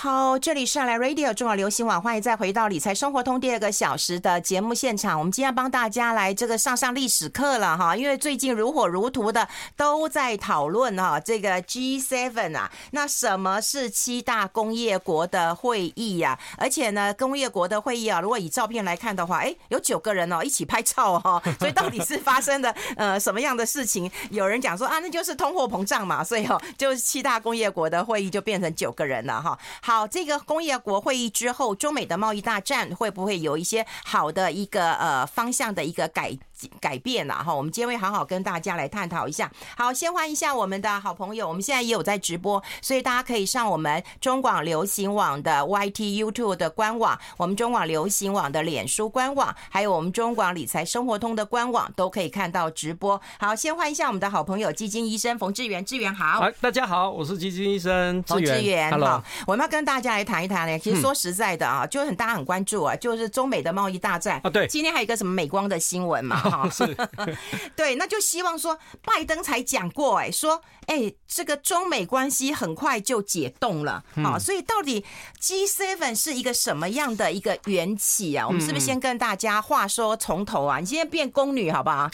好，这里是 LA Radio 中广流行网，欢迎再回到理财生活通第二个小时的节目现场。我们今天要帮大家来这个上上历史课了哈，因为最近如火如荼的都在讨论哈这个 G7 啊，那什么是七大工业国的会议呀？而且呢，工业国的会议啊，如果以照片来看的话，哎，有九个人哦一起拍照哦，所以到底是发生的呃什么样的事情？有人讲说啊，那就是通货膨胀嘛，所以哦，就是七大工业国的会议就变成九个人了哈。好，这个工业国会议之后，中美的贸易大战会不会有一些好的一个呃方向的一个改改变呢哈？我们今天会好好跟大家来探讨一下。好，先欢迎一下我们的好朋友，我们现在也有在直播，所以大家可以上我们中广流行网的 YT YouTube 的官网，我们中广流行网的脸书官网，还有我们中广理财生活通的官网，都可以看到直播。好，先欢迎一下我们的好朋友基金医生冯志源，志源好。大家好，我是基金医生智元。智元，Hello，好，我们要跟大家来谈一谈呢。其实说实在的啊，就是很大家很关注啊，就是中美的贸易大战啊。对，今天还有一个什么美光的新闻嘛，哈，是。对，那就希望说，拜登才讲过，哎，说，哎，这个中美关系很快就解冻了，啊，所以到底 G7 是一个什么样的一个缘起啊？我们是不是先跟大家话说从头啊？你今天变宫女好不好？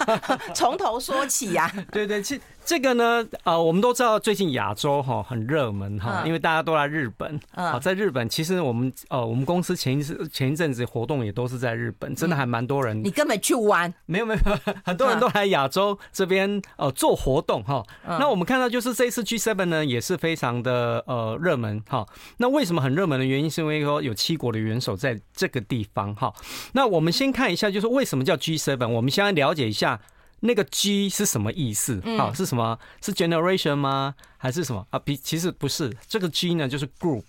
从头说起呀？对对，其这个呢，呃，我们都知道最近亚洲哈很热门哈，因为大家都来日本。啊，在日本，其实我们呃，我们公司前一次前一阵子活动也都是在日本，真的还蛮多人。你根本去玩？没有没有，很多人都来亚洲这边呃做活动哈。那我们看到就是这一次 G7 呢也是非常的呃热门哈。那为什么很热门的原因是因为说有七国的元首在这个地方哈。那我们先看一下，就是为什么叫 G7？我们先来了解一下。那个 G 是什么意思？啊，是什么？是 generation 吗？还是什么啊？比其实不是，这个 G 呢就是 group，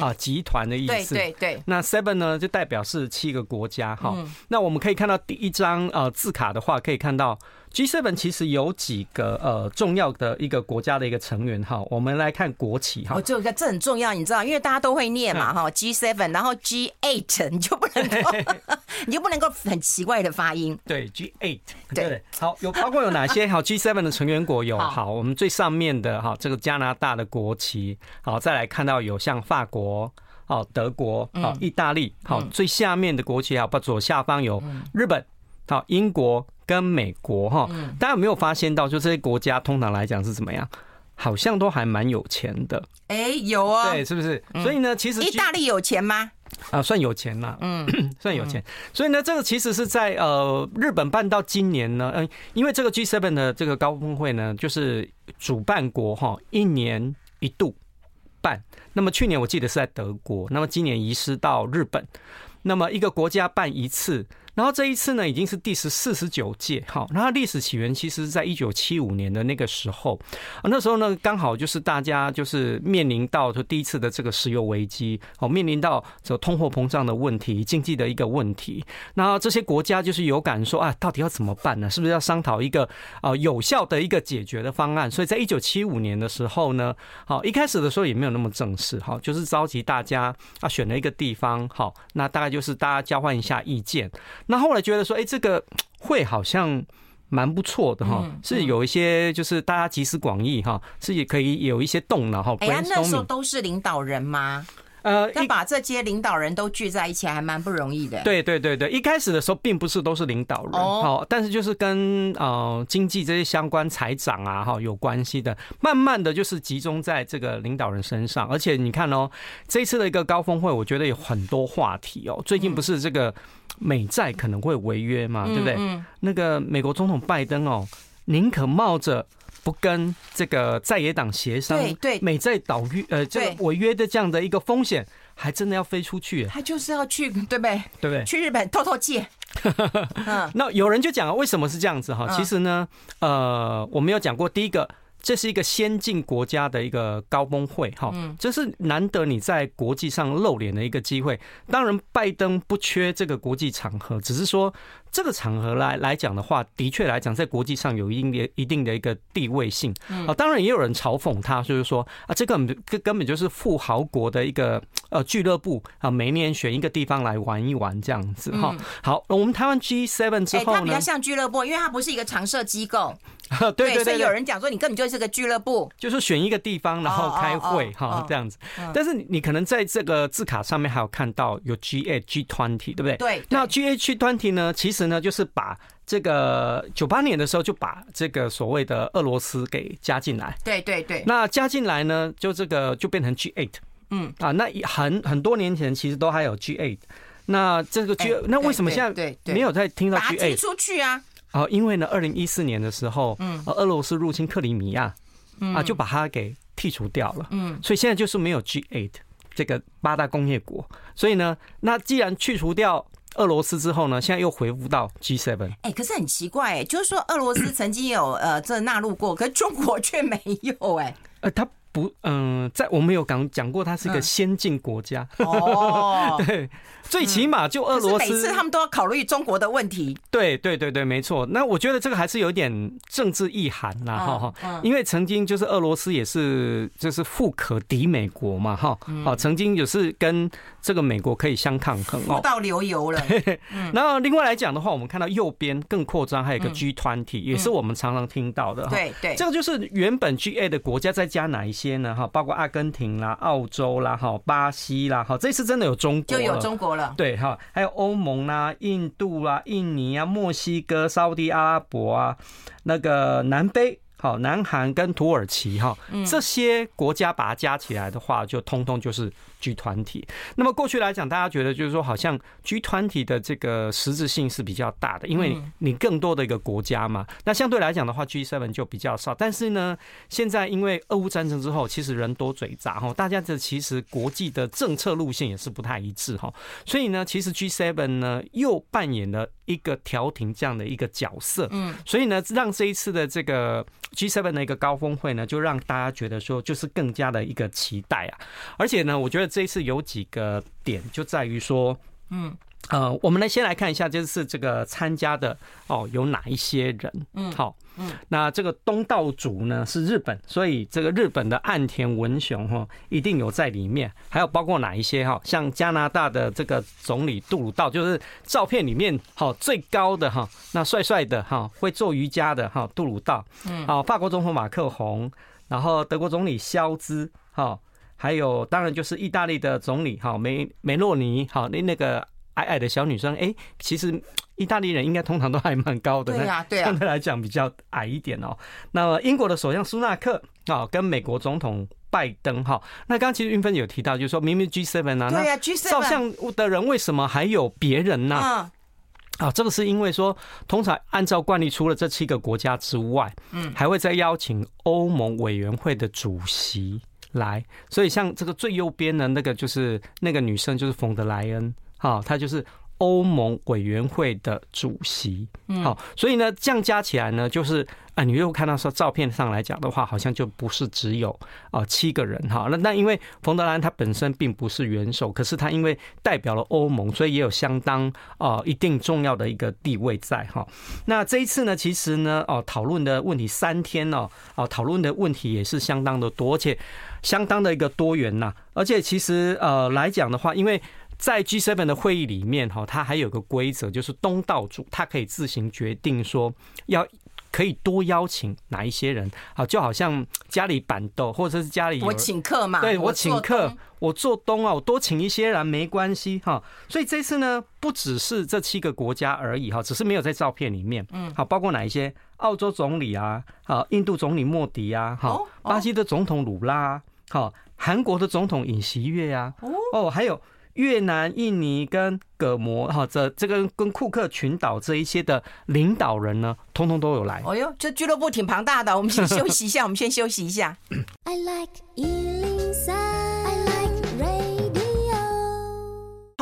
啊，集团的意思。对对对。那 seven 呢就代表是七个国家哈。那我们可以看到第一张呃字卡的话，可以看到。G7 其实有几个呃重要的一个国家的一个成员哈，我们来看国旗哈。哦，这个这很重要，你知道，因为大家都会念嘛哈。G7，然后 G8 你就不能够，你就不能够很奇怪的发音。对，G8。对，好，有包括有哪些？好，G7 的成员国有好，我们最上面的哈这个加拿大的国旗，好，再来看到有像法国、好德国、好意大利，好最下面的国旗好，不左下方有日本、好英国。跟美国哈，大家有没有发现到，就这些国家通常来讲是怎么样？好像都还蛮有钱的。哎，有啊，对，是不是？所以呢，其实意大利有钱吗？啊，算有钱了，嗯，算有钱。所以呢，这个其实是在呃日本办到今年呢，嗯，因为这个 G7 的这个高峰会呢，就是主办国哈一年一度办。那么去年我记得是在德国，那么今年移师到日本，那么一个国家办一次。然后这一次呢，已经是第十四十九届，好，那它历史起源其实是在一九七五年的那个时候，那时候呢，刚好就是大家就是面临到就第一次的这个石油危机，哦，面临到这通货膨胀的问题，经济的一个问题，那这些国家就是有感说啊，到底要怎么办呢？是不是要商讨一个啊有效的一个解决的方案？所以在一九七五年的时候呢，好，一开始的时候也没有那么正式，好，就是召集大家啊选了一个地方，好，那大概就是大家交换一下意见。那后来觉得说，哎，这个会好像蛮不错的哈，是有一些就是大家集思广益哈，是也可以有一些动脑哈。哎呀，那时候都是领导人吗？呃，要把这些领导人都聚在一起，还蛮不容易的。对对对对，一开始的时候并不是都是领导人，哦，但是就是跟呃经济这些相关财长啊哈有关系的，慢慢的就是集中在这个领导人身上。而且你看哦，这次的一个高峰会，我觉得有很多话题哦。最近不是这个美债可能会违约嘛，对不对？那个美国总统拜登哦，宁可冒着。不跟这个在野党协商，对对，美债倒约呃这个违约的这样的一个风险，还真的要飞出去。他就是要去，对不对？对不对？去日本透透气。那有人就讲了，为什么是这样子哈？其实呢，呃，我们有讲过，第一个。这是一个先进国家的一个高峰会，哈，这是难得你在国际上露脸的一个机会。当然，拜登不缺这个国际场合，只是说这个场合来来讲的话，的确来讲，在国际上有一定的一定的一个地位性啊。当然也有人嘲讽他，就是说啊，这个根根本就是富豪国的一个呃俱乐部啊，每年选一个地方来玩一玩这样子哈。好，我们台湾 G7 之后呢，它比较像俱乐部，因为它不是一个常设机构。对对对，所以有人讲说，你根本就是个俱乐部，就是选一个地方然后开会哈这样子。但是你可能在这个字卡上面还有看到有 G8、G20，对不对？对。那 G8、G20 呢，其实呢就是把这个九八年的时候就把这个所谓的俄罗斯给加进来。对对对。那加进来呢，就这个就变成 G8。嗯啊，那很很多年前其实都还有 G8。那这个 G，那为什么现在没有再听到 G8？踢出去啊！啊，因为呢，二零一四年的时候，嗯，俄罗斯入侵克里米亚，啊，就把它给剔除掉了，嗯，所以现在就是没有 G8 这个八大工业国，所以呢，那既然去除掉俄罗斯之后呢，现在又恢复到 G7。哎，可是很奇怪，哎，就是说俄罗斯曾经有呃这纳入过，可是中国却没有，哎，呃，他。不，嗯，在我们有讲讲过，它是一个先进国家。嗯、哦，对，最起码就俄罗斯，每次他们都要考虑中国的问题。对，对，对，对，没错。那我觉得这个还是有点政治意涵啦，哈哈、嗯。嗯、因为曾经就是俄罗斯也是就是富可敌美国嘛，哈，哦，曾经也是跟这个美国可以相抗衡哦，到流油了。然后另外来讲的话，我们看到右边更扩张，还有一个 G 团体也是我们常常听到的。对对，这个就是原本 G A 的国家再加哪一些？些呢哈，包括阿根廷啦、澳洲啦、哈、巴西啦，哈，这次真的有中国，就有中国了。对哈，还有欧盟啦、印度啦、印尼啊、墨西哥、沙地阿拉伯啊，那个南非。好，南韩跟土耳其哈，这些国家把它加起来的话，就通通就是 G 团体。那么过去来讲，大家觉得就是说，好像 G 团体的这个实质性是比较大的，因为你更多的一个国家嘛。那相对来讲的话，G seven 就比较少。但是呢，现在因为俄乌战争之后，其实人多嘴杂哈，大家的其实国际的政策路线也是不太一致哈。所以呢，其实 G seven 呢又扮演了一个调停这样的一个角色。嗯，所以呢，让这一次的这个。G seven 的一个高峰会呢，就让大家觉得说，就是更加的一个期待啊。而且呢，我觉得这一次有几个点，就在于说，嗯，呃，我们来先来看一下，就是这个参加的哦，有哪一些人？嗯，好。嗯，那这个东道主呢是日本，所以这个日本的岸田文雄哈一定有在里面，还有包括哪一些哈，像加拿大的这个总理杜鲁道，就是照片里面哈最高的哈，那帅帅的哈会做瑜伽的哈杜鲁道，嗯，好，法国总统马克宏，然后德国总理肖兹哈，还有当然就是意大利的总理哈梅梅洛尼，哈那那个矮矮的小女生，哎，其实。意大利人应该通常都还蛮高的，对呀，对呀，相对来讲比较矮一点哦。那么英国的首相苏纳克啊，跟美国总统拜登哈，那刚刚其实云芬有提到，就是说明明 G7 啊，对呀，G7 照相的人为什么还有别人呢？啊，这个是因为说，通常按照惯例，除了这七个国家之外，嗯，还会再邀请欧盟委员会的主席来。所以像这个最右边的那个，就是那个女生，就是冯德莱恩，哈，她就是。欧盟委员会的主席，好，所以呢，这样加起来呢，就是啊，你又看到说照片上来讲的话，好像就不是只有啊七个人哈。那那因为冯德莱恩他本身并不是元首，可是他因为代表了欧盟，所以也有相当啊一定重要的一个地位在哈。那这一次呢，其实呢，哦，讨论的问题三天哦，哦，讨论的问题也是相当的多，而且相当的一个多元呐。而且其实呃来讲的话，因为在 G7 的会议里面，哈，它还有个规则，就是东道主他可以自行决定说要可以多邀请哪一些人，好，就好像家里板豆或者是家里我请客嘛，对我请客，我做东啊，我多请一些人没关系哈。所以这次呢，不只是这七个国家而已哈，只是没有在照片里面，嗯，好，包括哪一些？澳洲总理啊，好，印度总理莫迪啊，好，巴西的总统鲁拉，好，韩国的总统尹锡悦呀，哦，还有。越南、印尼跟葛摩哈，这这个跟库克群岛这一些的领导人呢，通通都有来。哦哟，这俱乐部挺庞大的，我们先休息一下，我们先休息一下。I like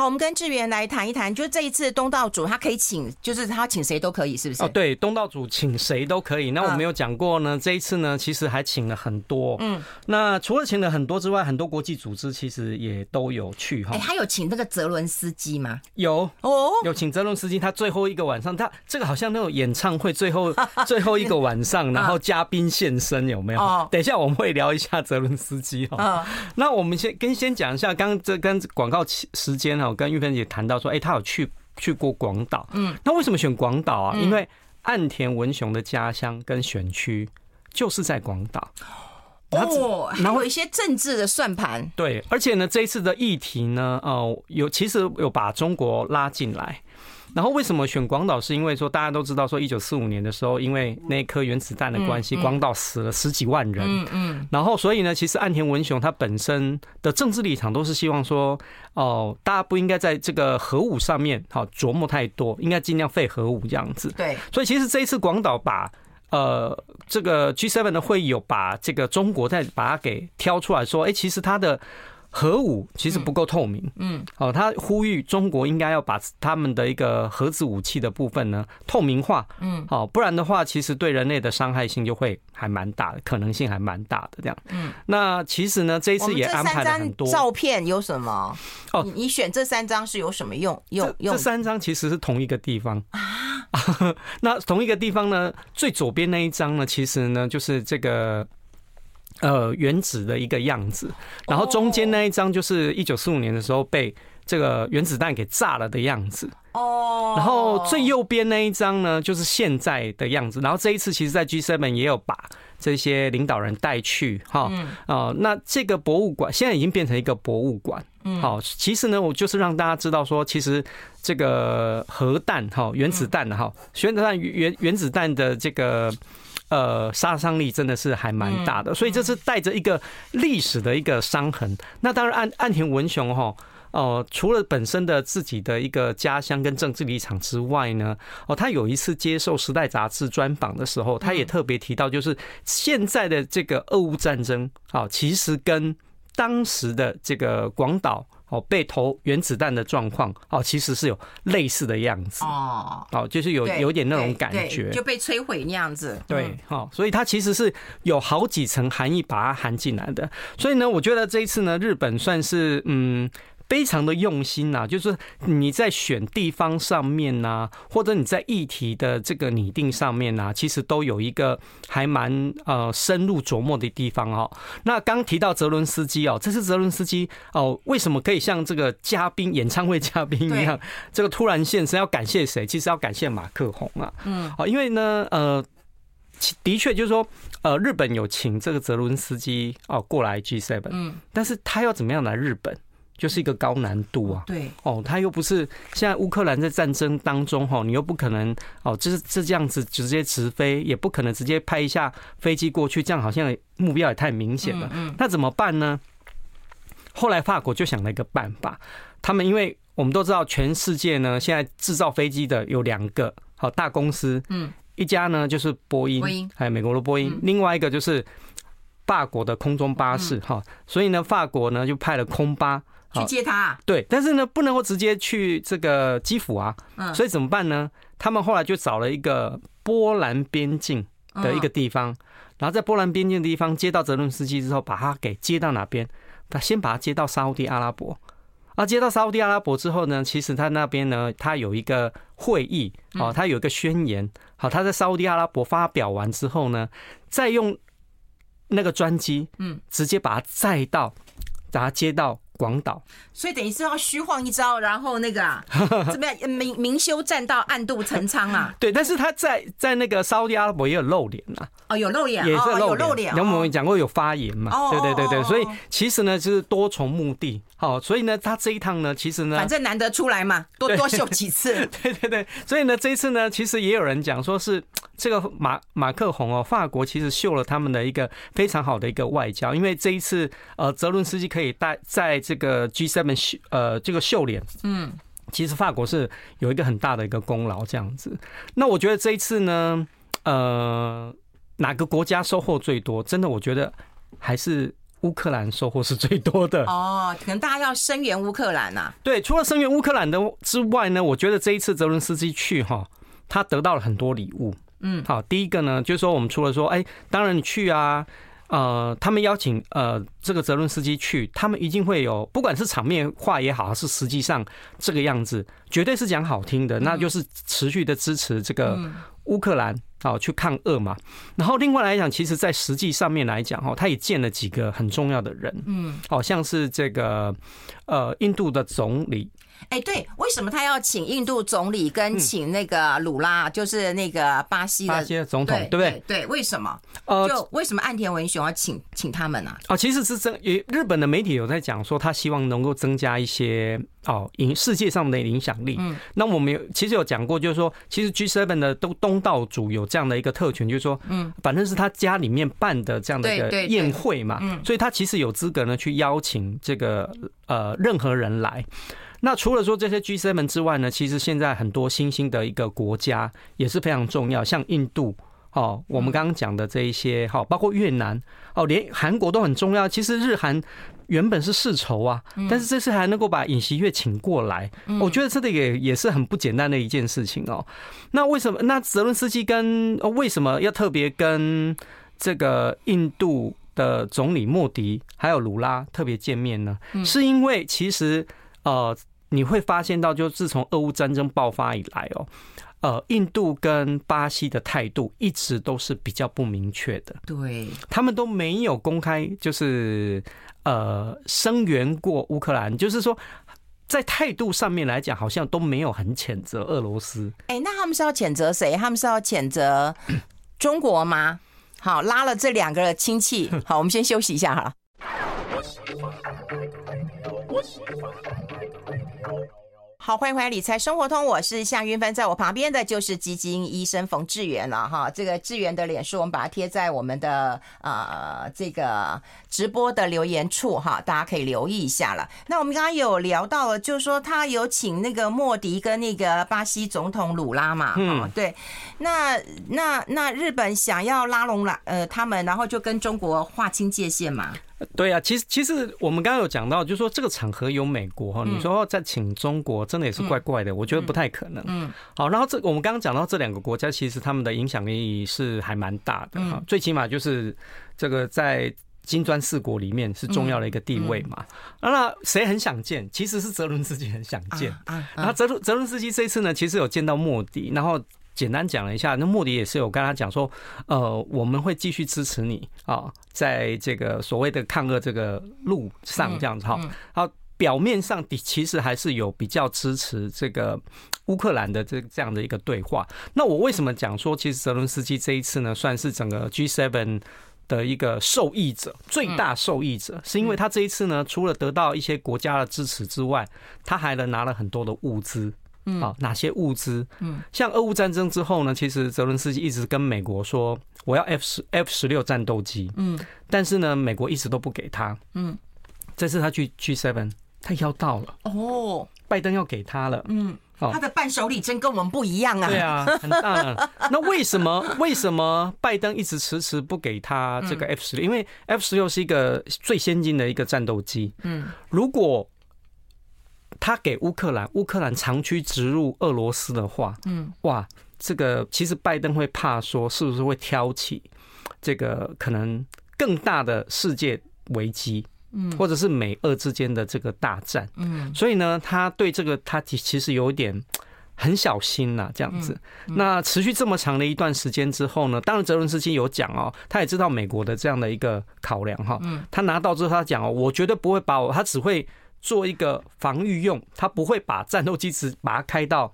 好，我们跟志源来谈一谈，就这一次东道主他可以请，就是他请谁都可以，是不是？哦，对，东道主请谁都可以。那我们有讲过呢，这一次呢，其实还请了很多。嗯，那除了请了很多之外，很多国际组织其实也都有去哈。哎，他有请那个泽伦斯基吗？有哦，有请泽伦斯基。他最后一个晚上，他这个好像那种演唱会最后 最后一个晚上，然后嘉宾现身有没有？哦，等一下我们会聊一下泽伦斯基哈。那我们先跟先讲一下，刚刚这跟广告时间哈，我跟玉芬姐谈到说，哎，他有去去过广岛，嗯，那为什么选广岛啊？因为岸田文雄的家乡跟选区就是在广岛。哦，然后有一些政治的算盘。对，而且呢，这一次的议题呢，哦，有其实有把中国拉进来。然后为什么选广岛？是因为说大家都知道，说一九四五年的时候，因为那颗原子弹的关系，广岛死了十几万人。嗯嗯。然后所以呢，其实岸田文雄他本身的政治立场都是希望说，哦，大家不应该在这个核武上面好琢磨太多，应该尽量废核武这样子。对。所以其实这一次广岛把呃这个 G7 的会议有把这个中国再把它给挑出来说，哎，其实它的。核武其实不够透明，嗯，哦，他呼吁中国应该要把他们的一个核子武器的部分呢透明化，嗯，哦，不然的话，其实对人类的伤害性就会还蛮大的，可能性还蛮大的这样。嗯，那其实呢，这一次也安排了很多照片，有什么？哦，你选这三张是有什么用？用用？这三张其实是同一个地方啊。那同一个地方呢，最左边那一张呢，其实呢就是这个。呃，原子的一个样子，然后中间那一张就是一九四五年的时候被这个原子弹给炸了的样子。哦，然后最右边那一张呢，就是现在的样子。然后这一次，其实，在 G7 也有把这些领导人带去哈。嗯。哦，那这个博物馆现在已经变成一个博物馆。嗯。好，其实呢，我就是让大家知道说，其实这个核弹哈，原子弹的哈，原子弹原原子弹的这个。呃，杀伤力真的是还蛮大的，所以这是带着一个历史的一个伤痕。那当然，岸岸田文雄哈，哦，除了本身的自己的一个家乡跟政治立场之外呢，哦，他有一次接受《时代》杂志专访的时候，他也特别提到，就是现在的这个俄乌战争啊，其实跟当时的这个广岛。哦，被投原子弹的状况哦，其实是有类似的样子哦，哦，就是有有点那种感觉，就被摧毁那样子。对，好，所以它其实是有好几层含义把它含进来的。所以呢，我觉得这一次呢，日本算是嗯。非常的用心呐，就是你在选地方上面呐，或者你在议题的这个拟定上面呐，其实都有一个还蛮呃深入琢磨的地方哦。那刚提到泽伦斯基哦，这次泽伦斯基哦，为什么可以像这个嘉宾演唱会嘉宾一样，这个突然现身？要感谢谁？其实要感谢马克宏啊。嗯，哦，因为呢，呃，的确就是说，呃，日本有请这个泽伦斯基哦过来 G7，嗯，但是他要怎么样来日本？就是一个高难度啊，对哦，他又不是现在乌克兰在战争当中哈，你又不可能哦，就是这这样子直接直飞，也不可能直接拍一下飞机过去，这样好像目标也太明显了。那怎么办呢？后来法国就想了一个办法，他们因为我们都知道，全世界呢现在制造飞机的有两个好大公司，嗯，一家呢就是波音，还有美国的波音，另外一个就是法国的空中巴士哈，所以呢，法国呢就派了空巴。去接他、啊，对，但是呢，不能够直接去这个基辅啊，嗯，所以怎么办呢？他们后来就找了一个波兰边境的一个地方，然后在波兰边境的地方接到泽伦斯基之后，把他给接到哪边？他先把他接到沙乌地阿拉伯，啊，接到沙乌地阿拉伯之后呢，其实他那边呢，他有一个会议，哦，他有一个宣言，好，他在沙乌地阿拉伯发表完之后呢，再用那个专机，嗯，直接把他载到，把他接到。广岛，所以等于是要虚晃一招，然后那个啊，怎么样？明明修栈道，暗度陈仓啊。对，但是他在在那个沙乌地阿拉伯也有露脸啊。哦，有露脸，也是露脸。有我们讲过有发言嘛？哦，对对对对，所以其实呢，就是多重目的。好，所以呢，他这一趟呢，其实呢，反正难得出来嘛，多多秀几次。对对对，所以呢，这一次呢，其实也有人讲说是这个马马克宏哦，法国其实秀了他们的一个非常好的一个外交，因为这一次呃，泽伦斯基可以带在这个 G7 秀呃这个秀脸，嗯，其实法国是有一个很大的一个功劳这样子。那我觉得这一次呢，呃，哪个国家收获最多？真的，我觉得还是。乌克兰收获是最多的。哦，可能大家要声援乌克兰呐。对，除了声援乌克兰的之外呢，我觉得这一次泽伦斯基去哈，他得到了很多礼物。嗯，好，第一个呢，就是说我们除了说，哎，当然你去啊。呃，他们邀请呃这个泽伦斯基去，他们一定会有，不管是场面话也好，还是实际上这个样子，绝对是讲好听的，那就是持续的支持这个乌克兰啊去抗俄嘛。然后另外来讲，其实在实际上面来讲哈，他也见了几个很重要的人，嗯，好像是这个呃印度的总理。哎，对，为什么他要请印度总理跟请那个鲁拉，嗯、就是那个巴西的巴西的总统，对，不对？对，为什么？呃，就为什么岸田文雄要请请他们呢？啊？哦，其实是这，日本的媒体有在讲说，他希望能够增加一些哦影世界上的影响力。嗯，那我们有其实有讲过，就是说，其实 G7 的东东道主有这样的一个特权，就是说，嗯，反正是他家里面办的这样的一个宴会嘛，嗯，所以他其实有资格呢去邀请这个呃任何人来。那除了说这些 G7 之外呢，其实现在很多新兴的一个国家也是非常重要，像印度哦，我们刚刚讲的这一些哈，包括越南哦，连韩国都很重要。其实日韩原本是世仇啊，但是这次还能够把尹锡悦请过来，我觉得这个也也是很不简单的一件事情哦。那为什么？那泽伦斯基跟为什么要特别跟这个印度的总理莫迪还有鲁拉特别见面呢？是因为其实呃。你会发现到，就自从俄乌战争爆发以来哦，呃，印度跟巴西的态度一直都是比较不明确的。对，他们都没有公开就是呃声援过乌克兰，就是说在态度上面来讲，好像都没有很谴责俄罗斯。哎，那他们是要谴责谁？他们是要谴责 中国吗？好，拉了这两个亲戚。好，我们先休息一下哈。好，欢迎回来《理财生活通》，我是夏云芬，在我旁边的就是基金医生冯志源了哈。这个志源的脸书，我们把它贴在我们的呃这个直播的留言处哈，大家可以留意一下了。那我们刚刚有聊到了，就是说他有请那个莫迪跟那个巴西总统鲁拉嘛，嗯，对。那那那日本想要拉拢了呃他们，然后就跟中国划清界限嘛。对啊，其实其实我们刚刚有讲到，就是说这个场合有美国哈，你说再请中国，真的也是怪怪的，我觉得不太可能。嗯，好，然后这我们刚刚讲到这两个国家，其实他们的影响力是还蛮大的哈，最起码就是这个在金砖四国里面是重要的一个地位嘛。那谁很想见？其实是泽伦斯基很想见啊。然后泽伦泽伦斯基这一次呢，其实有见到莫迪，然后。简单讲了一下，那莫迪也是有跟他讲说，呃，我们会继续支持你啊，在这个所谓的抗俄这个路上这样子哈。好，表面上的其实还是有比较支持这个乌克兰的这这样的一个对话。那我为什么讲说，其实泽伦斯基这一次呢，算是整个 G7 的一个受益者，最大受益者，是因为他这一次呢，除了得到一些国家的支持之外，他还能拿了很多的物资。嗯，啊哪些物资？嗯，像俄乌战争之后呢，其实泽伦斯基一直跟美国说，我要 F 十 F 十六战斗机。嗯，但是呢，美国一直都不给他。嗯，这次他去 G7，他要到了。哦，拜登要给他了。嗯，他的伴手礼真跟我们不一样啊。对啊，很大。那为什么 为什么拜登一直迟迟不给他这个 F 十六？因为 F 十六是一个最先进的一个战斗机。嗯，如果他给乌克兰，乌克兰长驱直入俄罗斯的话，嗯，哇，这个其实拜登会怕说，是不是会挑起这个可能更大的世界危机，嗯，或者是美俄之间的这个大战，嗯，所以呢，他对这个他其其实有点很小心呐，这样子。那持续这么长的一段时间之后呢，当然泽伦斯基有讲哦，他也知道美国的这样的一个考量哈，嗯，他拿到之后他讲哦，我绝对不会把我，他只会。做一个防御用，他不会把战斗机只把它开到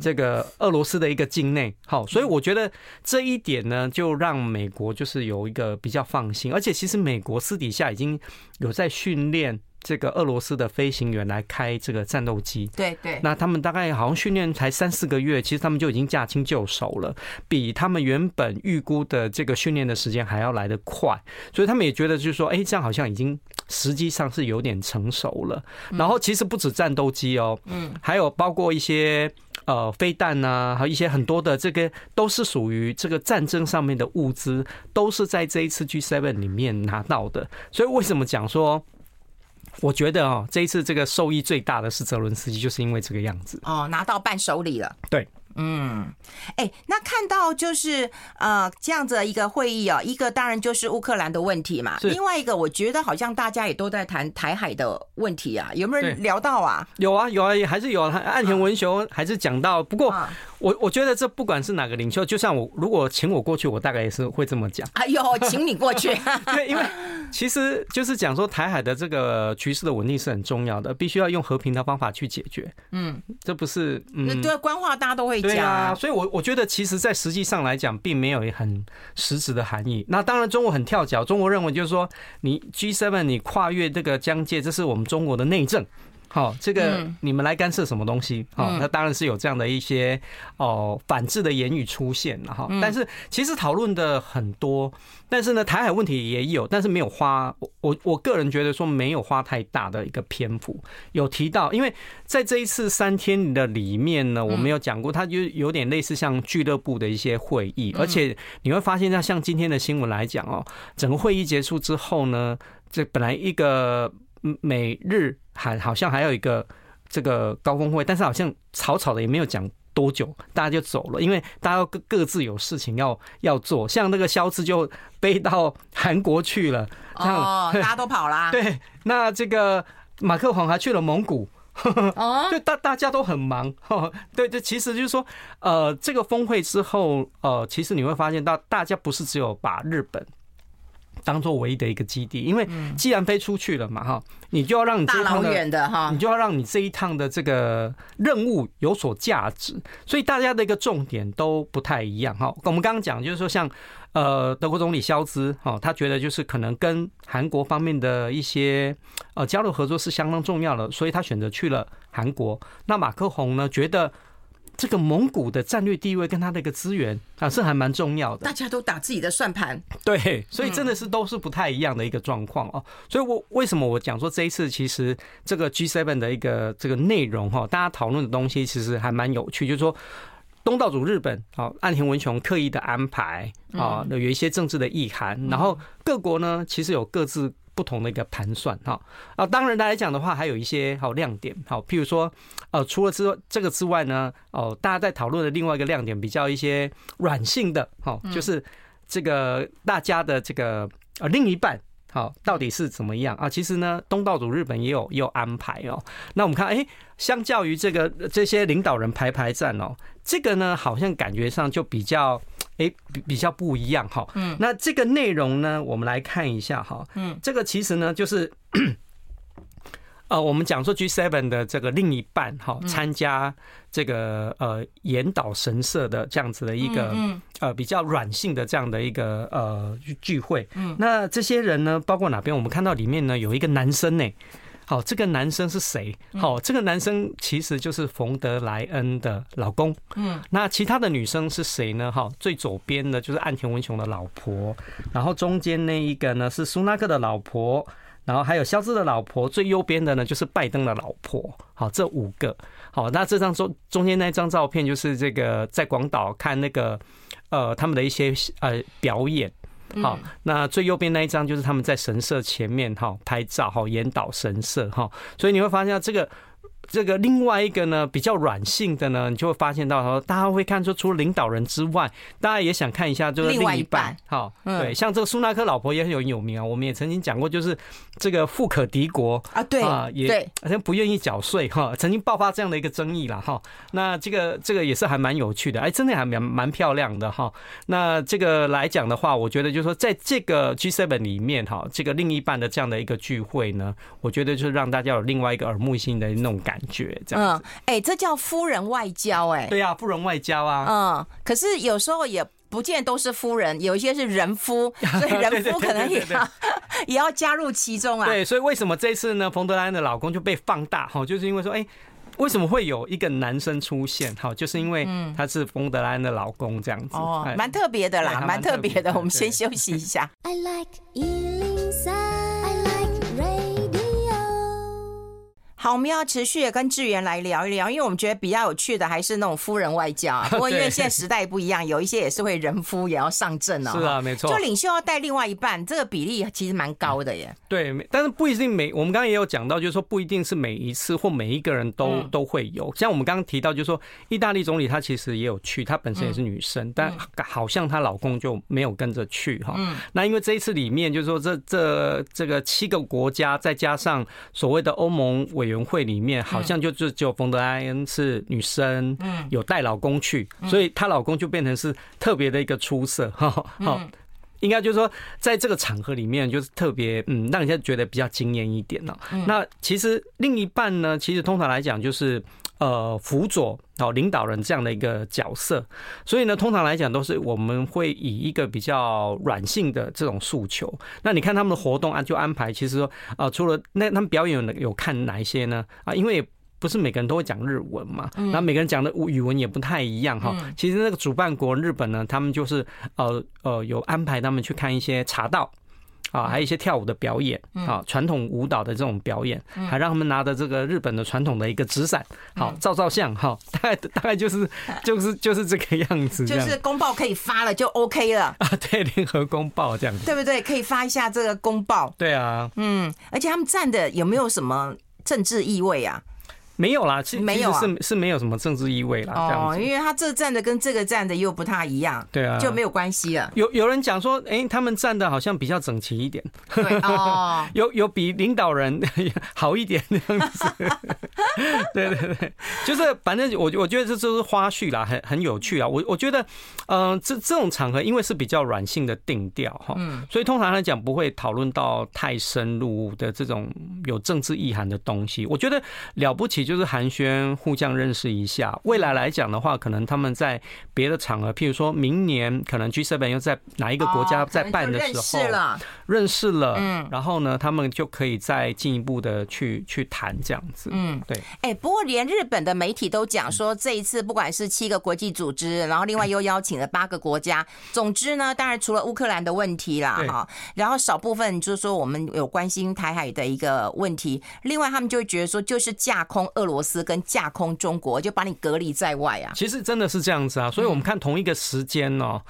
这个俄罗斯的一个境内。好，所以我觉得这一点呢，就让美国就是有一个比较放心。而且其实美国私底下已经有在训练这个俄罗斯的飞行员来开这个战斗机。对对。那他们大概好像训练才三四个月，其实他们就已经驾轻就熟了，比他们原本预估的这个训练的时间还要来得快。所以他们也觉得就是说，哎，这样好像已经。实际上是有点成熟了，然后其实不止战斗机哦，嗯，还有包括一些呃飞弹啊，还有一些很多的这个都是属于这个战争上面的物资，都是在这一次 G7 里面拿到的。所以为什么讲说？我觉得哦，这一次这个受益最大的是泽伦斯基，就是因为这个样子哦，拿到伴手礼了。对，嗯，哎，那看到就是呃这样子的一个会议哦，一个当然就是乌克兰的问题嘛，另外一个我觉得好像大家也都在谈台海的问题啊，有没有人聊到啊？有啊，有啊，还是有啊。岸田文雄还是讲到，不过。我我觉得这不管是哪个领袖，就像我如果请我过去，我大概也是会这么讲。哎呦，请你过去。对，因为其实就是讲说台海的这个局势的稳定是很重要的，必须要用和平的方法去解决。嗯，这不是嗯，对，官话大家都会讲。对啊，所以我我觉得其实在实际上来讲，并没有很实质的含义。那当然，中国很跳脚，中国认为就是说，你 G7 你跨越这个疆界，这是我们中国的内政。好，这个你们来干涉什么东西？好，那当然是有这样的一些哦反制的言语出现了哈。但是其实讨论的很多，但是呢，台海问题也有，但是没有花我我我个人觉得说没有花太大的一个篇幅。有提到，因为在这一次三天的里面呢，我们有讲过，它就有点类似像俱乐部的一些会议，而且你会发现，像像今天的新闻来讲哦，整个会议结束之后呢，这本来一个。美日韩好像还有一个这个高峰会，但是好像草草的也没有讲多久，大家就走了，因为大家各各自有事情要要做。像那个肖兹就飞到韩国去了，哦，大家都跑啦。对，那这个马克宏还去了蒙古，哦，就，大大家都很忙。对，这其实就是说，呃，这个峰会之后，呃，其实你会发现到大家不是只有把日本。当做唯一的一个基地，因为既然飞出去了嘛，哈，你就要让你这一趟的哈，你就要让你这一趟的这个任务有所价值，所以大家的一个重点都不太一样哈。我们刚刚讲就是说，像呃德国总理肖兹哈，他觉得就是可能跟韩国方面的一些呃交流合作是相当重要的，所以他选择去了韩国。那马克宏呢，觉得。这个蒙古的战略地位跟他的一个资源啊，是还蛮重要的。大家都打自己的算盘，对，所以真的是都是不太一样的一个状况哦。所以我为什么我讲说这一次其实这个 G7 的一个这个内容哈，大家讨论的东西其实还蛮有趣，就是说东道主日本啊，岸田文雄刻意的安排啊，有一些政治的意涵，然后各国呢其实有各自。不同的一个盘算哈啊，当然来讲的话，还有一些好亮点好，譬如说呃，除了之这个之外呢，哦，大家在讨论的另外一个亮点，比较一些软性的哈，就是这个大家的这个呃另一半好到底是怎么样啊？其实呢，东道主日本也有也有安排哦。那我们看，哎，相较于这个这些领导人排排站哦，这个呢好像感觉上就比较。诶，比比较不一样哈。嗯，那这个内容呢，我们来看一下哈。嗯，这个其实呢，就是 呃，我们讲说 G7 的这个另一半哈，参加这个呃严岛神社的这样子的一个呃比较软性的这样的一个呃聚会。嗯，那这些人呢，包括哪边？我们看到里面呢有一个男生呢。好，这个男生是谁？好，这个男生其实就是冯德莱恩的老公。嗯，那其他的女生是谁呢？哈，最左边的就是岸田文雄的老婆，然后中间那一个呢是苏纳克的老婆，然后还有肖兹的老婆，最右边的呢就是拜登的老婆。好，这五个。好，那这张中中间那张照片就是这个在广岛看那个呃他们的一些呃表演。好，那最右边那一张就是他们在神社前面哈拍照哈，研导神社哈，所以你会发现这个。这个另外一个呢，比较软性的呢，你就会发现到说，大家会看出除了领导人之外，大家也想看一下就是另一半，好，对，像这个苏纳克老婆也很有有名啊，我们也曾经讲过，就是这个富可敌国啊，对啊，也好像不愿意缴税哈，曾经爆发这样的一个争议了哈。那这个这个也是还蛮有趣的，哎，真的还蛮蛮漂亮的哈。那这个来讲的话，我觉得就是说，在这个 G7 里面哈，这个另一半的这样的一个聚会呢，我觉得就是让大家有另外一个耳目一新的那种感。感觉这样嗯，哎，这叫夫人外交，哎，对啊，夫人外交啊，嗯，可是有时候也不见都是夫人，有一些是人夫，所以人夫可能也要 也要加入其中啊。对，所以为什么这次呢，冯德莱恩的老公就被放大？哈，就是因为说，哎，为什么会有一个男生出现？哈，就是因为他是冯德莱恩的老公这样子，哦，蛮特别的啦，蛮特别的。我们先休息一下。I like 好，我们要持续的跟志源来聊一聊，因为我们觉得比较有趣的还是那种夫人外交啊。不过因为现在时代不一样，有一些也是会人夫也要上阵哦。是啊，没错。就领袖要带另外一半，这个比例其实蛮高的耶。对，但是不一定每我们刚刚也有讲到，就是说不一定是每一次或每一个人都、嗯、都会有。像我们刚刚提到，就是说意大利总理他其实也有去，她本身也是女生，嗯、但好像她老公就没有跟着去哈。嗯。那因为这一次里面，就是说这这这个七个国家，再加上所谓的欧盟委员会里面。好像就就只有冯德莱恩是女生，嗯，有带老公去，所以她老公就变成是特别的一个出色，哈，好，应该就是说在这个场合里面就是特别，嗯，让人家觉得比较惊艳一点呢。那其实另一半呢，其实通常来讲就是。呃，辅佐哦，领导人这样的一个角色，所以呢，通常来讲都是我们会以一个比较软性的这种诉求。那你看他们的活动啊，就安排，其实说啊，除了那他们表演有有看哪一些呢？啊，因为不是每个人都会讲日文嘛，那每个人讲的语文也不太一样哈。其实那个主办国日本呢，他们就是呃呃有安排他们去看一些茶道。啊，还有一些跳舞的表演，啊，传统舞蹈的这种表演，还让他们拿着这个日本的传统的一个纸伞，好照照相，哈，大概大概就是 就是就是这个样子，就是。公报可以发了就 OK 了啊，对，联合公报这样子，对不对？可以发一下这个公报，对啊，嗯，而且他们站的有没有什么政治意味啊？没有啦，其实没有是是没有什么政治意味啦。哦，因为他这站的跟这个站的又不太一样，对啊，就没有关系了。有有人讲说，哎，他们站的好像比较整齐一点，对哦，有有比领导人 好一点那样子。对对对，就是反正我我觉得这就是花絮啦，很很有趣啊。我我觉得，嗯、呃，这这种场合因为是比较软性的定调哈，嗯，所以通常来讲不会讨论到太深入的这种有政治意涵的东西。我觉得了不起。就是寒暄，互相认识一下。未来来讲的话，可能他们在别的场合，譬如说明年可能 G7 又在哪一个国家在办的时候，认识了，认识了，嗯，然后呢，他们就可以再进一步的去去谈这样子，嗯，对。哎，不过连日本的媒体都讲说，这一次不管是七个国际组织，然后另外又邀请了八个国家，总之呢，当然除了乌克兰的问题啦，哈，然后少部分就是说我们有关心台海的一个问题，另外他们就会觉得说，就是架空。俄罗斯跟架空中国，就把你隔离在外啊！其实真的是这样子啊，所以我们看同一个时间呢，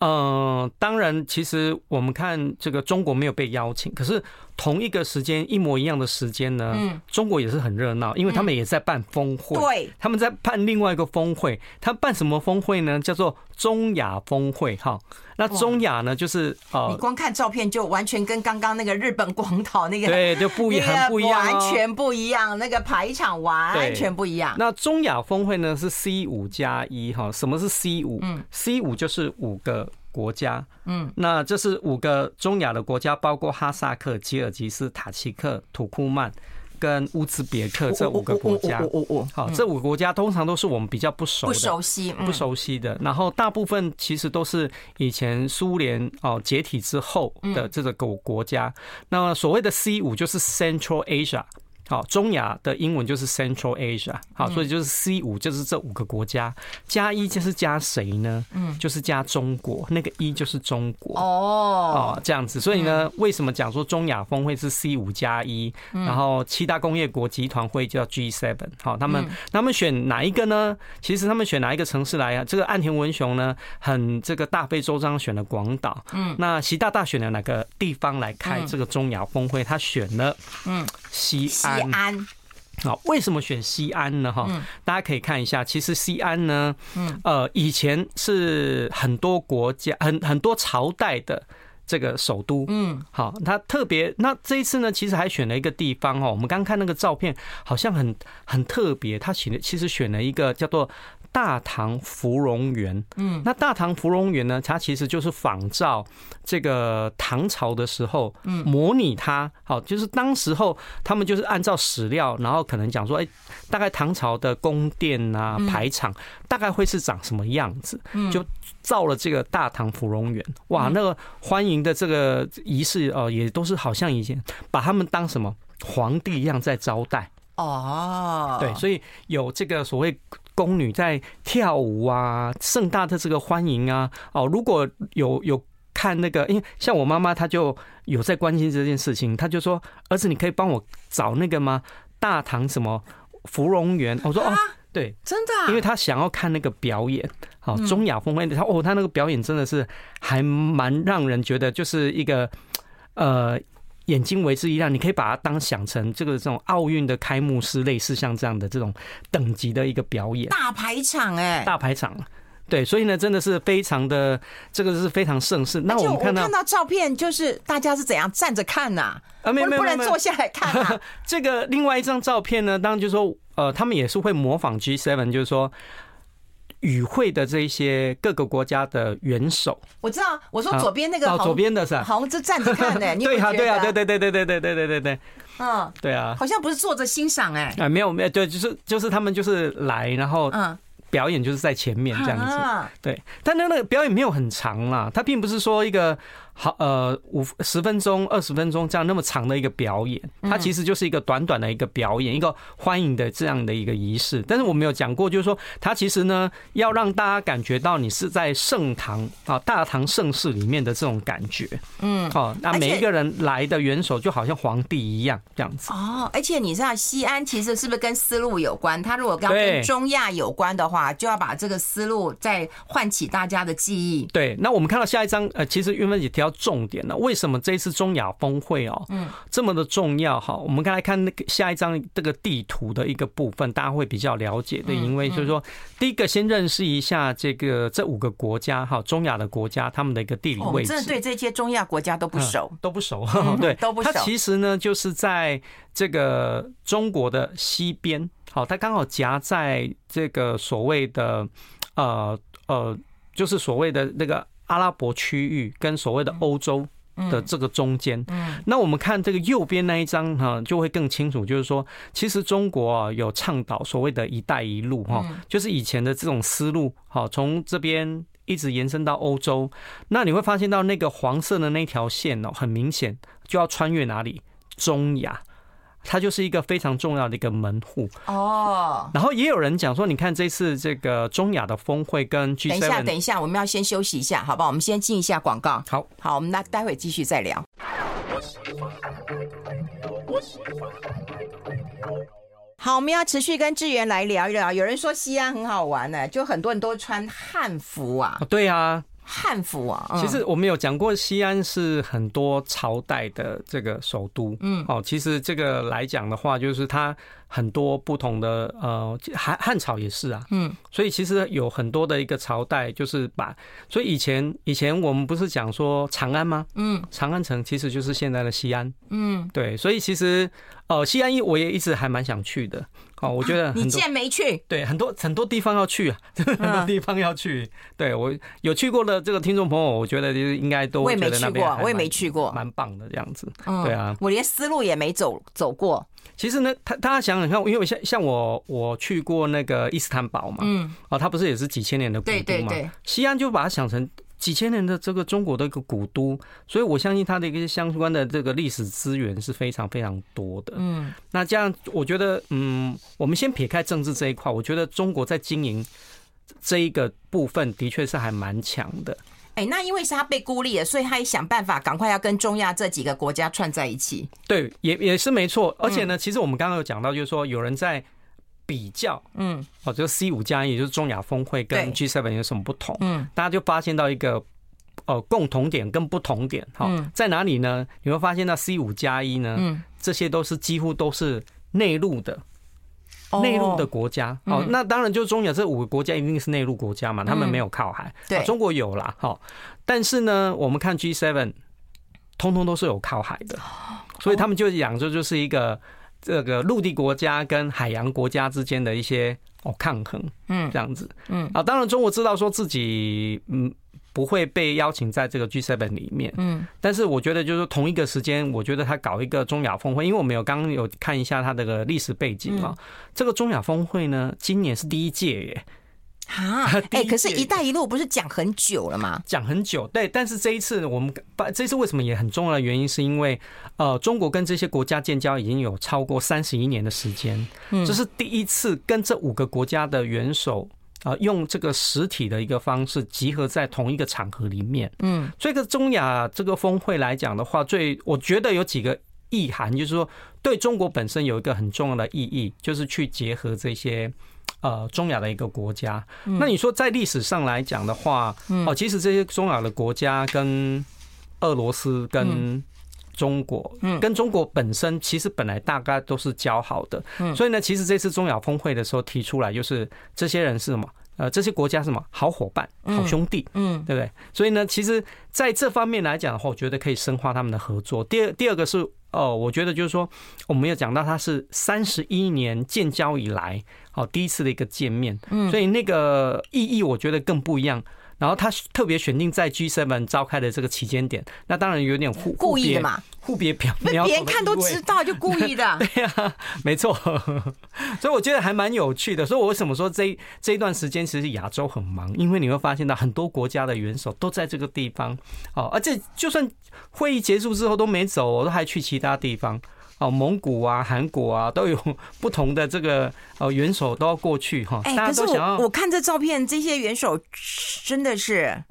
嗯，当然，其实我们看这个中国没有被邀请，可是。同一个时间，一模一样的时间呢，嗯，中国也是很热闹，因为他们也在办峰会，对，他们在办另外一个峰会，他办什么峰会呢？叫做中亚峰会，哈，那中亚呢，就是呃，你光看照片就完全跟刚刚那个日本广岛那个对，就不一样，不一样，完全不一样，那个排场完全不一样。那中亚峰会呢是 C 五加一，哈，什么是 C 五？嗯，C 五就是五个。国家，嗯，那这是五个中亚的国家，包括哈萨克、吉尔吉斯、塔吉克、土库曼跟乌兹别克这五个国家。好，这五个国家通常都是我们比较不熟、不熟悉、不熟悉的。然后大部分其实都是以前苏联哦解体之后的这个国国家。那么所谓的 C 五就是 Central Asia。好，中亚的英文就是 Central Asia，好，所以就是 C 五，就是这五个国家，加一就是加谁呢？嗯，就是加中国，那个一就是中国哦，哦，这样子，所以呢，为什么讲说中亚峰会是 C 五加一，然后七大工业国集团会叫 G seven？好，他们他们选哪一个呢？其实他们选哪一个城市来啊？这个岸田文雄呢，很这个大费周章选了广岛，嗯，那习大大选了哪个地方来开这个中亚峰会？他选了嗯西安。西安，好，为什么选西安呢？哈，大家可以看一下，其实西安呢，嗯，呃，以前是很多国家、很很多朝代的这个首都，嗯，好，他特别，那这一次呢，其实还选了一个地方哦。我们刚看那个照片，好像很很特别，他选的其实选了一个叫做。大唐芙蓉园，嗯，那大唐芙蓉园呢？它其实就是仿照这个唐朝的时候，嗯，模拟它，好，就是当时候他们就是按照史料，然后可能讲说，哎，大概唐朝的宫殿啊、排场，大概会是长什么样子，就造了这个大唐芙蓉园。哇，那个欢迎的这个仪式哦，也都是好像以前把他们当什么皇帝一样在招待。哦，对，所以有这个所谓。宫女在跳舞啊，盛大的这个欢迎啊，哦，如果有有看那个，因为像我妈妈，她就有在关心这件事情，她就说：“儿子，你可以帮我找那个吗？大唐什么芙蓉园，我说哦，对，真的，因为她想要看那个表演，好，中亚峰会，他哦，她那个表演真的是还蛮让人觉得就是一个呃。眼睛为之一亮，你可以把它当想成这个这种奥运的开幕式，类似像这样的这种等级的一个表演，大排场哎，大排场，对，所以呢，真的是非常的这个是非常盛世。那我们看到看到照片，就是大家是怎样站着看呐？啊，没有没有，不能坐下来看啊。这个另外一张照片呢，当然就是说，呃，他们也是会模仿 G7，就是说。与会的这一些各个国家的元首，我知道。我说左边那个，哦，左边的是，好像就站着看的。对啊，对啊，对对对对对对对对对对。嗯，对啊，好像不是坐着欣赏哎。啊，没有没有，对，就是就是他们就是来，然后嗯。表演就是在前面这样子，对，但那那个表演没有很长啦，它并不是说一个好呃五十分钟、二十分钟这样那么长的一个表演，它其实就是一个短短的一个表演，一个欢迎的这样的一个仪式。但是我没有讲过，就是说它其实呢要让大家感觉到你是在盛唐啊大唐盛世里面的这种感觉，嗯，好，那每一个人来的元首就好像皇帝一样这样子。哦，而且你知道西安其实是不是跟丝路有关？他如果刚跟中亚有关的话。就要把这个思路再唤起大家的记忆。对，那我们看到下一张，呃，其实云芬姐提到重点呢。为什么这一次中亚峰会哦，嗯，这么的重要？哈，我们刚才看那个下一张这个地图的一个部分，大家会比较了解的。因为就是说，第一个先认识一下这个这五个国家哈，中亚的国家他们的一个地理位置。真的对这些中亚国家都不熟，都不熟。对，都不熟。它其实呢，就是在这个中国的西边。好，它刚好夹在这个所谓的呃呃，就是所谓的那个阿拉伯区域跟所谓的欧洲的这个中间。嗯，那我们看这个右边那一张哈，就会更清楚。就是说，其实中国啊有倡导所谓的一带一路哈，就是以前的这种思路，好，从这边一直延伸到欧洲。那你会发现到那个黄色的那条线哦，很明显就要穿越哪里？中亚。它就是一个非常重要的一个门户哦，然后也有人讲说，你看这次这个中亚的峰会跟 G7，等一下，等一下，我们要先休息一下，好不好？我们先进一下广告。好，好，我们那待会继续再聊。好，我们要持续跟志源来聊一聊。有人说西安很好玩呢，就很多人都穿汉服啊。对啊。汉服啊，其实我们有讲过，西安是很多朝代的这个首都。嗯，哦，其实这个来讲的话，就是它。很多不同的呃汉汉朝也是啊，嗯，所以其实有很多的一个朝代，就是把，所以以前以前我们不是讲说长安吗？嗯，长安城其实就是现在的西安，嗯，对，所以其实呃西安一我也一直还蛮想去的，哦，我觉得你既然没去？对，很多很多地方要去啊，很多地方要去。对我有去过的这个听众朋友，我觉得就是应该都我也没去过，我也没去过，蛮棒的这样子，对啊，我连丝路也没走走过。其实呢，他大家想想看，因为像像我我去过那个伊斯坦堡嘛，嗯，哦，它不是也是几千年的古都嘛？对对对。西安就把它想成几千年的这个中国的一个古都，所以我相信它的一些相关的这个历史资源是非常非常多的。嗯，那这样我觉得，嗯，我们先撇开政治这一块，我觉得中国在经营这一个部分的确是还蛮强的。哎，那因为是他被孤立了，所以他也想办法赶快要跟中亚这几个国家串在一起。对，也也是没错。而且呢，其实我们刚刚有讲到，就是说有人在比较，嗯，哦，这个 C 五加一，也就是中亚峰会跟 G seven 有什么不同？嗯，大家就发现到一个呃共同点跟不同点，哈，在哪里呢？你会发现到 C 五加一呢，嗯，这些都是几乎都是内陆的。内陆的国家，哦，那当然就中亚这五个国家一定是内陆国家嘛，他们没有靠海，对，中国有啦，好，但是呢，我们看 G seven，通通都是有靠海的，所以他们就讲这就是一个这个陆地国家跟海洋国家之间的一些哦抗衡，嗯，这样子，嗯，啊，当然中国知道说自己，嗯。不会被邀请在这个 G7 里面，嗯，但是我觉得就是同一个时间，我觉得他搞一个中亚峰会，因为我们有刚刚有看一下他这个历史背景啊，这个中亚峰会呢，今年是第一届耶，啊，哎，可是“一带一路”不是讲很久了吗？讲很久，对，但是这一次我们把这次为什么也很重要的原因，是因为呃，中国跟这些国家建交已经有超过三十一年的时间，嗯这是第一次跟这五个国家的元首。啊，用这个实体的一个方式集合在同一个场合里面，嗯，这个中亚这个峰会来讲的话，最我觉得有几个意涵，就是说对中国本身有一个很重要的意义，就是去结合这些呃中亚的一个国家。那你说在历史上来讲的话，哦，其实这些中亚的国家跟俄罗斯跟中国，嗯跟中国本身其实本来大概都是交好的。嗯所以呢，其实这次中亚峰会的时候提出来，就是这些人是什么？呃，这些国家什么？好伙伴、好兄弟，嗯，对不对？所以呢，其实在这方面来讲的话，我觉得可以深化他们的合作。第二，第二个是，哦，我觉得就是说，我们有讲到它是三十一年建交以来，哦，第一次的一个见面，嗯，所以那个意义我觉得更不一样。然后他特别选定在 G7 召开的这个期间点，那当然有点互 故意的嘛，互别表，那 别人看都知道就故意的。对呀、啊，没错。所以我觉得还蛮有趣的。所以我为什么说这这一段时间其实亚洲很忙，因为你会发现到很多国家的元首都在这个地方哦，而且就算会议结束之后都没走，我都还去其他地方。哦，蒙古啊，韩国啊，都有不同的这个呃元首都要过去哈。大家都想要。我看这照片，这些元首真的是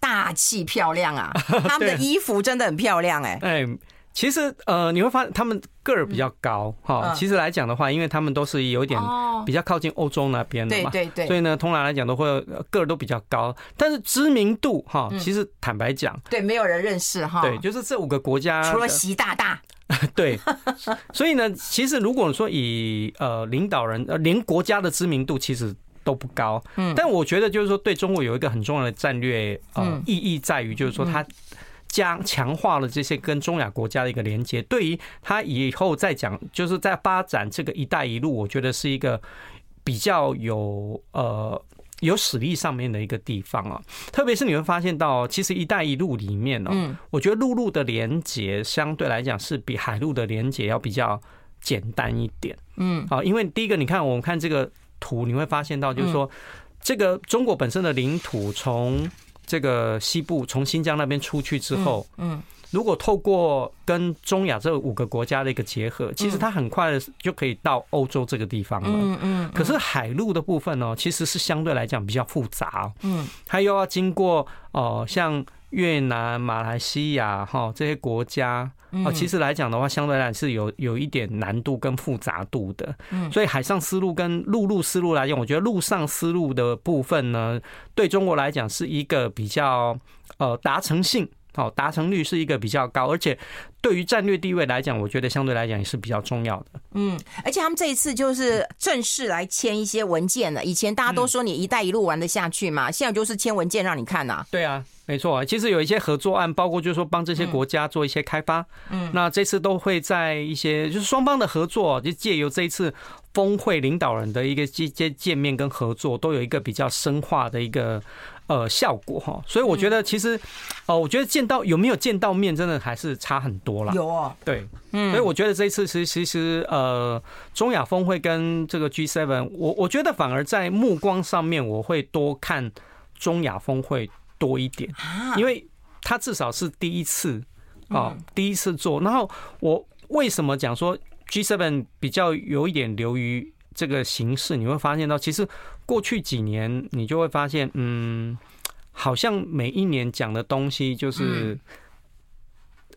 大气漂亮啊！他们的衣服真的很漂亮哎。哎，其实呃，你会发现他们个儿比较高哈。其实来讲的话，因为他们都是有一点比较靠近欧洲那边的嘛，对对对。所以呢，通常来讲都会个儿都比较高，但是知名度哈，其实坦白讲，对，没有人认识哈。对，就是这五个国家，除了习大大。对，所以呢，其实如果说以呃领导人呃连国家的知名度其实都不高，嗯，但我觉得就是说对中国有一个很重要的战略呃意义在于，就是说它加强化了这些跟中亚国家的一个连接，对于它以后再讲就是在发展这个“一带一路”，我觉得是一个比较有呃。有实力上面的一个地方啊，特别是你会发现到，其实“一带一路”里面呢，我觉得陆路的连接相对来讲是比海路的连接要比较简单一点。嗯，啊，因为第一个，你看我们看这个图，你会发现到，就是说这个中国本身的领土从这个西部从新疆那边出去之后，嗯。如果透过跟中亚这五个国家的一个结合，其实它很快的就可以到欧洲这个地方了。嗯嗯。可是海路的部分呢，其实是相对来讲比较复杂。嗯。它又要经过哦，像越南、马来西亚哈这些国家哦，其实来讲的话，相对来讲是有有一点难度跟复杂度的。嗯。所以海上丝路跟陆路丝路来讲，我觉得陆上丝路的部分呢，对中国来讲是一个比较呃达成性。好，达成率是一个比较高，而且对于战略地位来讲，我觉得相对来讲也是比较重要的。嗯，而且他们这一次就是正式来签一些文件了。以前大家都说你“一带一路”玩得下去嘛，现在就是签文件让你看呐。对啊，没错。其实有一些合作案，包括就是说帮这些国家做一些开发。嗯，那这次都会在一些就是双方的合作，就借由这一次峰会领导人的一个接接见面跟合作，都有一个比较深化的一个。呃，效果哈，所以我觉得其实，哦，我觉得见到有没有见到面，真的还是差很多啦。有啊，对，嗯，所以我觉得这一次其实其实呃，中亚峰会跟这个 G Seven，我我觉得反而在目光上面，我会多看中亚峰会多一点，因为它至少是第一次啊，第一次做。然后我为什么讲说 G Seven 比较有一点流于这个形式？你会发现到其实。过去几年，你就会发现，嗯，好像每一年讲的东西就是，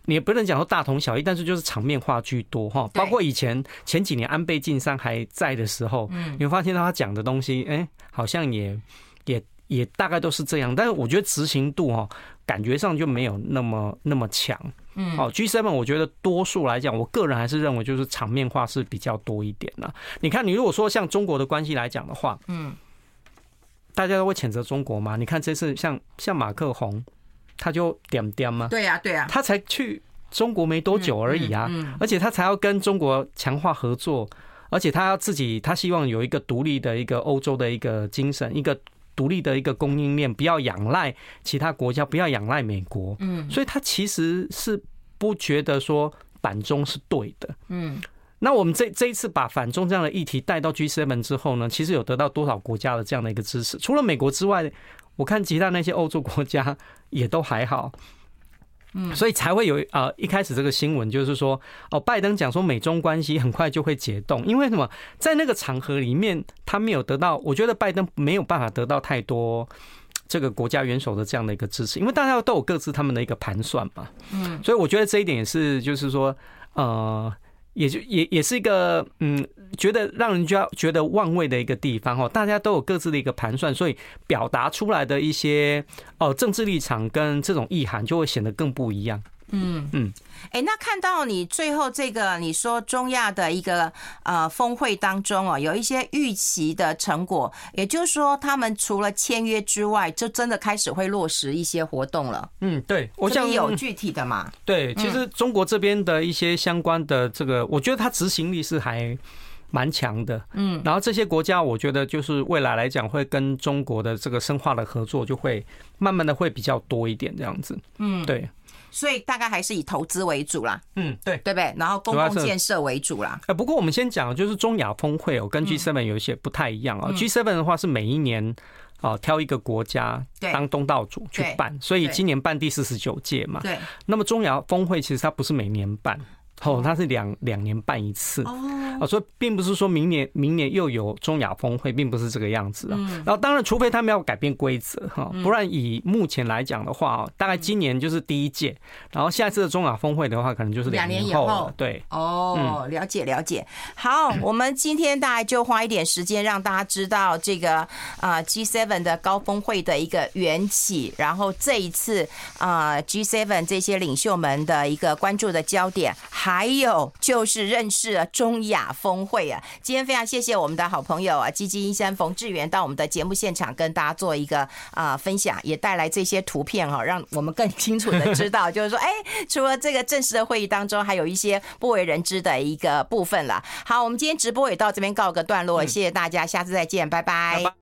你也不能讲说大同小异，但是就是场面话居多哈。包括以前前几年安倍晋三还在的时候，嗯你会发现到他讲的东西，哎，好像也也也大概都是这样。但是我觉得执行度哈，感觉上就没有那么那么强。嗯，好，G7，我觉得多数来讲，我个人还是认为就是场面化是比较多一点的。你看，你如果说像中国的关系来讲的话，嗯，大家都会谴责中国嘛？你看这次像像马克宏，他就点点嘛，对呀对呀，他才去中国没多久而已啊，而且他才要跟中国强化合作，而且他要自己，他希望有一个独立的一个欧洲的一个精神，一个。独立的一个供应链，不要仰赖其他国家，不要仰赖美国。嗯，所以他其实是不觉得说反中是对的。嗯，那我们这这一次把反中这样的议题带到 G7 之后呢，其实有得到多少国家的这样的一个支持？除了美国之外，我看其他那些欧洲国家也都还好。嗯，所以才会有啊，一开始这个新闻就是说，哦，拜登讲说美中关系很快就会解冻，因为什么？在那个场合里面，他没有得到，我觉得拜登没有办法得到太多这个国家元首的这样的一个支持，因为大家都有各自他们的一个盘算嘛。嗯，所以我觉得这一点也是，就是说，呃，也就也也是一个嗯，觉得让人家觉得望味的一个地方哦。大家都有各自的一个盘算，所以表达出来的一些哦政治立场跟这种意涵就会显得更不一样。嗯嗯，哎，那看到你最后这个你说中亚的一个呃峰会当中哦，有一些预期的成果，也就是说，他们除了签约之外，就真的开始会落实一些活动了。嗯，对，我想有具体的嘛？对，其实中国这边的一些相关的这个，我觉得它执行力是还蛮强的。嗯，然后这些国家，我觉得就是未来来讲，会跟中国的这个深化的合作，就会慢慢的会比较多一点这样子。嗯，对。所以大概还是以投资为主啦，嗯，对，对不对？然后公共建设为主啦。哎，不过我们先讲，就是中亚峰会哦，跟 G Seven 有一些不太一样啊。G7 的话是每一年啊挑一个国家当东道主去办，所以今年办第四十九届嘛。对。那么中亚峰会其实它不是每年办。哦，它是两两年办一次哦，所以并不是说明年明年又有中亚峰会，并不是这个样子啊。然后当然，除非他们要改变规则哈，不然以目前来讲的话，大概今年就是第一届，然后下一次的中亚峰会的话，可能就是两年以后。对，哦，了解了解。好，我们今天大概就花一点时间让大家知道这个啊 G seven 的高峰会的一个缘起，然后这一次啊 G seven 这些领袖们的一个关注的焦点。还有就是认识了中亚峰会啊！今天非常谢谢我们的好朋友啊，基金医生冯智元到我们的节目现场跟大家做一个啊分享，也带来这些图片哈，让我们更清楚的知道，就是说，哎，除了这个正式的会议当中，还有一些不为人知的一个部分了。好，我们今天直播也到这边告个段落，谢谢大家，下次再见，拜拜。